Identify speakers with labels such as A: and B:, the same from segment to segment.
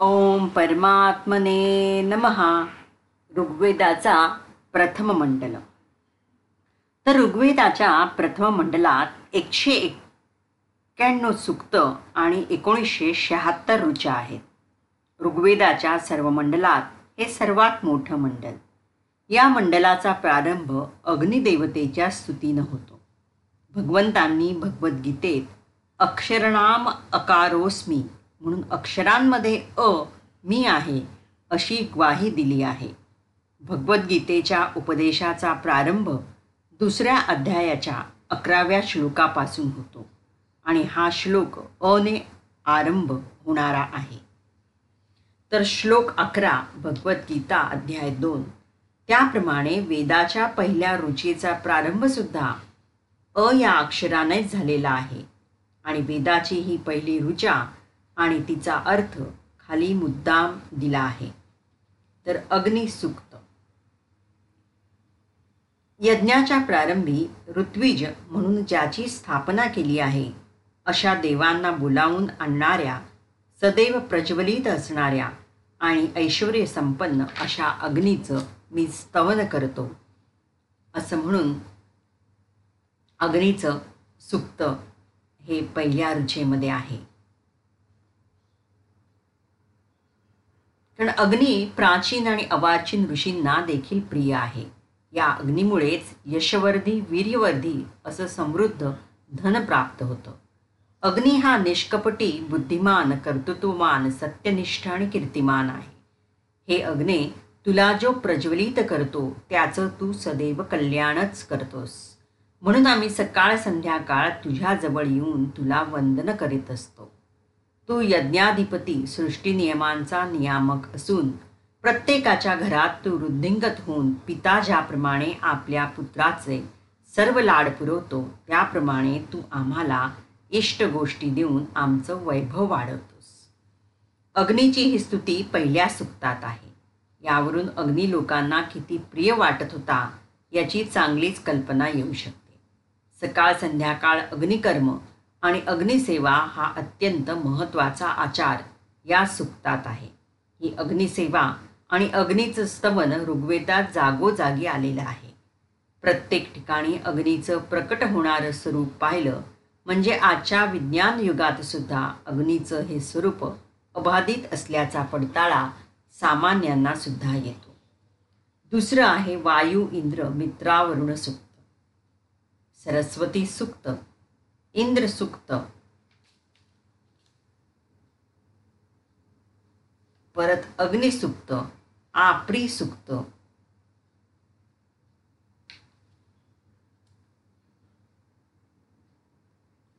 A: ओम परमात्मने नमहा ऋग्वेदाचा प्रथम मंडल तर ऋग्वेदाच्या प्रथम मंडलात एकशे एक्क्याण्णव सुक्त आणि एकोणीसशे शहात्तर रुचा आहेत. ऋग्वेदाच्या सर्व मंडलात हे सर्वात मोठं मंडल. या मंडलाचा प्रारंभ अग्निदेवतेच्या स्तुतीनं होतो. भगवंतांनी भगवद्गीतेत अक्षरनाम अकारोस्मी म्हणून अक्षरांमध्ये अ मी आहे अशी ग्वाही दिली आहे. भगवद्गीतेच्या उपदेशाचा प्रारंभ दुसऱ्या अध्यायाच्या अकराव्या श्लोकापासून होतो आणि हा श्लोक अने आरंभ होणारा आहे. तर श्लोक अकरा भगवद्गीता अध्याय दोन त्याप्रमाणे वेदाच्या पहिल्या रुचीचा प्रारंभसुद्धा अ या अक्षरानेच झालेला आहे आणि वेदाची ही पहिली रुचा आणि तिचा अर्थ खाली मुद्दाम दिला आहे. तर अग्निसुक्त यज्ञाच्या प्रारंभी ऋत्विज म्हणून ज्याची स्थापना केली आहे अशा देवांना बोलावून आणणाऱ्या सदैव प्रज्वलित असणाऱ्या आणि ऐश्वर संपन्न अशा अग्नीचं मी स्तवन करतो. असं म्हणून अग्नीचं सुक्त हे पहिल्या रुचेमध्ये आहे. कारण अग्नी प्राचीन आणि अवाचीन ऋषींना देखील प्रिय आहे. या अग्नीमुळेच यशवर्धी वीर्यवर्धी असं समृद्ध धन प्राप्त होतं. अग्नी हा निष्कपटी बुद्धिमान कर्तृत्वमान सत्यनिष्ठ आणि कीर्तिमान आहे. हे अग्ने तुला जो प्रज्वलित करतो त्याचं तू सदैव कल्याणच करतोस. म्हणून आम्ही सकाळ संध्याकाळ तुझ्याजवळ येऊन तुला वंदन करीत असतो. तू यज्ञाधिपती सृष्टी नियमांचा नियामक असून प्रत्येकाच्या घरात तू वृद्धिंगत होऊन पिता ज्याप्रमाणे आपल्या पुत्राचे सर्व लाड पुरवतो त्याप्रमाणे तू आम्हाला इष्ट गोष्टी देऊन आमचं वैभव वाढवतोस. अग्नीची ही स्तुती पहिल्या सुक्तात आहे. यावरून अग्नी लोकांना किती प्रिय वाटत होता याची चांगलीच कल्पना येऊ शकते. सकाळ संध्याकाळ अग्निकर्म आणि अग्निसेवा हा अत्यंत महत्त्वाचा आचार या सुक्तात आहे. ही अग्निसेवा आणि अग्नीचं स्तवन ऋग्वेदात जागोजागी आलेलं आहे. प्रत्येक ठिकाणी अग्नीचं प्रकट होणारं स्वरूप पाहिलं म्हणजे आजच्या विज्ञान युगात सुद्धा अग्नीचं हे स्वरूप अबाधित असल्याचा पडताळा सामान्यांना सुद्धा येतो. दुसरं आहे वायू इंद्र मित्रावरुण सुक्त. सरस्वती सुक्त. इंद्र सुक्त परत अग्निसुक्त आपरी सुक्त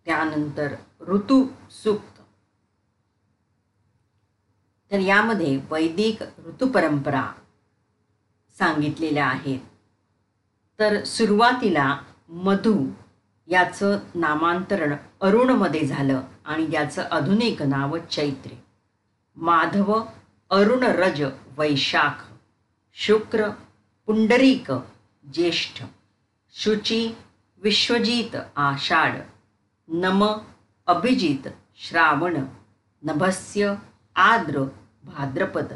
A: त्यानंतर ऋतू सुक्त तर यामध्ये वैदिक ऋतुपरंपरा सांगितलेल्या आहेत. तर सुरुवातीला मधु याचं नामांतरण अरुणमध्ये झालं आणि याचं आधुनिक नाव चैत्र. माधव अरुण रज वैशाख शुक्र पुंडरीक ज्येष्ठ शुची विश्वजीत आषाढ नम अभिजित श्रावण नभस्य आद्र भाद्रपद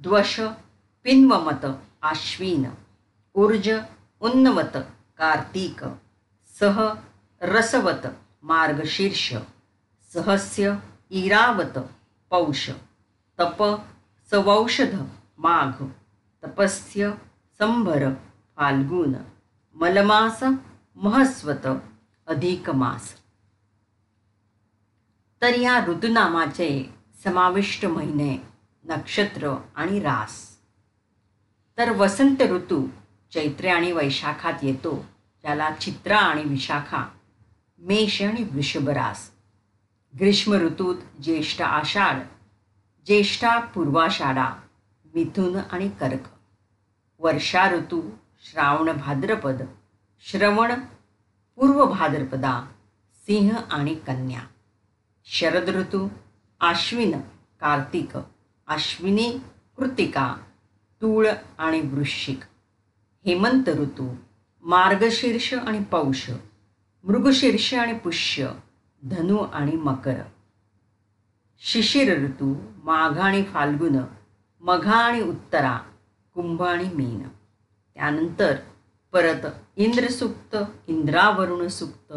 A: द्वश पिन्वमत आश्विन ऊर्ज उन्नमत कार्तिक. सह रसवत मार्गशीर्ष सहस्य इरावत पौष तप सवौषध माघ तपस्य संभर फाल्गुन मलमास महस्वत अधिक मास. तर या ऋतुनामाचे समाविष्ट महिने नक्षत्र आणि रास. तर वसंत ऋतू चैत्र आणि वैशाखात येतो. त्याला चित्रा आणि विशाखा मेष आणि वृषभरास ग्रीष्म ऋतूत ज्येष्ठ आषाढ ज्येष्ठा पूर्वाषाढा मिथुन आणि कर्क वर्षा ऋतू श्रावण भाद्रपद श्रवण पूर्व भाद्रपदा सिंह आणि कन्या शरद ऋतू आश्विन कार्तिक अश्विनी कृतिका तूळ आणि वृश्चिक हेमंत ऋतू मार्गशीर्ष आणि पौष मृगशीर्ष आणि पुष्य धनु आणि मकर. शिशिर ऋतू माघ आणि फाल्गुन मघा आणि उत्तरा कुंभ आणि मीन. त्यानंतर परत इंद्रसुक्त इंद्रावरुण सुक्त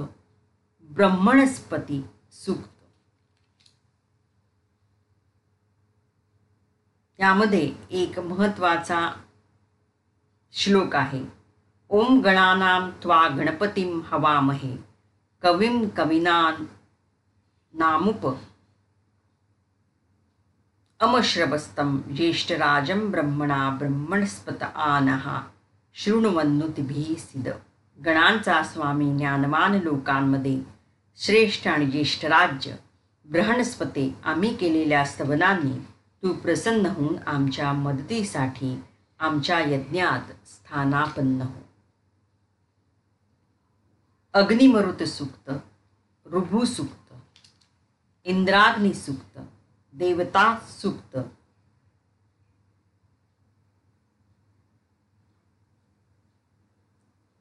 A: ब्रह्मणस्पती सुक्त. त्यामध्ये एक महत्त्वाचा श्लोक आहे. ओम गणानाम त्वा गणपतीम हवामहे. कविम कविनान नामुप. अमश्रवस्तं ज्येष्ठराजं ब्रह्मणा ब्रह्मणस्पत आनहा शृण्वन्नुतिभिः सिद. गणांचा स्वामी ज्ञानवान लोकांमध्ये श्रेष्ठ आणि ज्येष्ठ राज्य. ब्रहणस्पते आम्ही केलेल्या स्तवनांनी तू प्रसन्न होऊन आमच्या मदतीसाठी आमच्या यज्ञात स्थानापन्न हो. अग्निमरुत सुक्त ऋभू सुक्त इंद्राग्नी सुक्त देवता सुक्त.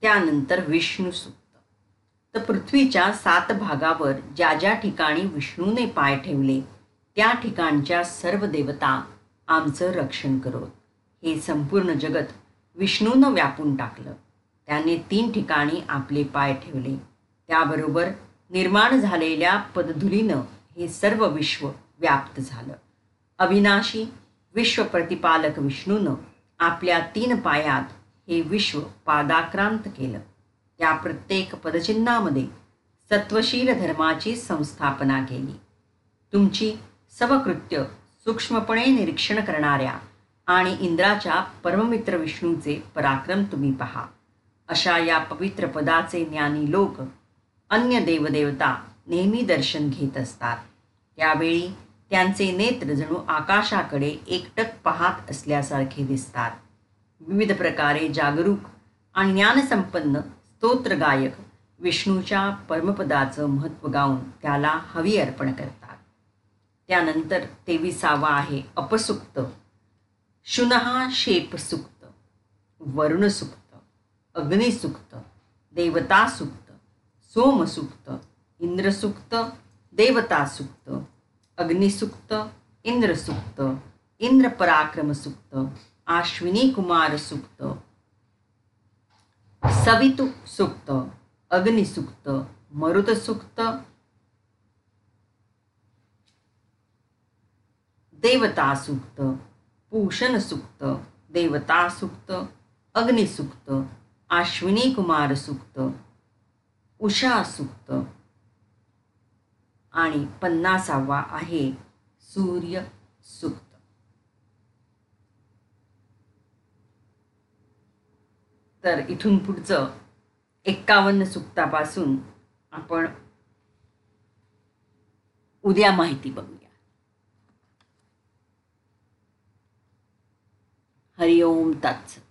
A: त्यानंतर विष्णू सुक्त. तर पृथ्वीच्या सात भागावर ज्या ज्या ठिकाणी विष्णूने पाय ठेवले त्या ठिकाणच्या सर्व देवता आमचं रक्षण करत. हे संपूर्ण जगत विष्णूनं व्यापून टाकलं. त्याने तीन ठिकाणी आपले पाय ठेवले. त्याबरोबर निर्माण झालेल्या पदधुलीनं हे सर्व विश्व व्याप्त झालं. अविनाशी विश्व प्रतिपालक विष्णूनं आपल्या तीन पायात हे विश्व पादाक्रांत केलं. त्या प्रत्येक पदचिन्हामध्ये सत्वशील धर्माची संस्थापना केली. तुमची सवकृत्य सूक्ष्मपणे निरीक्षण करणाऱ्या आणि इंद्राच्या परममित्र विष्णूचे पराक्रम तुम्ही पहा. अशा या पवित्र पदाचे ज्ञानी लोक अन्य देवदेवता नेहमी दर्शन घेत असतात. त्यावेळी त्यांचे नेत्र जणू आकाशाकडे एकटक पाहत असल्यासारखे दिसतात. विविध प्रकारे जागरूक आणि ज्ञानसंपन्न स्तोत्रगायक विष्णूच्या परमपदाचं महत्त्व गाऊन त्याला हवी अर्पण करतात. त्यानंतर तेविसावा आहे अपसुक्त शुनहा शेपसुक्त वरुणसुक्त अग्निसुक्त देवतासुक्त सोमसुक्त इंद्रसुक्त देवतासुक्त अग्निसुक्त इंद्रसुक्त इंद्रपराक्रमसुक्त आश्विनी कुमार सुक्त सवितु सुक्त अग्निसुक्त मरुतसुक्त देवतासुक्त पूषणसुक्त देवतासुक्त अग्निसुक्त आश्विनी कुमार सुक्त उषा सुक्त आणि पन्नासावा आहे सूर्य सुक्त. तर इथून पुढचं एक्कावन्न सुक्तापासून आपण उद्या माहिती बघूया. हरिओम तत्सत.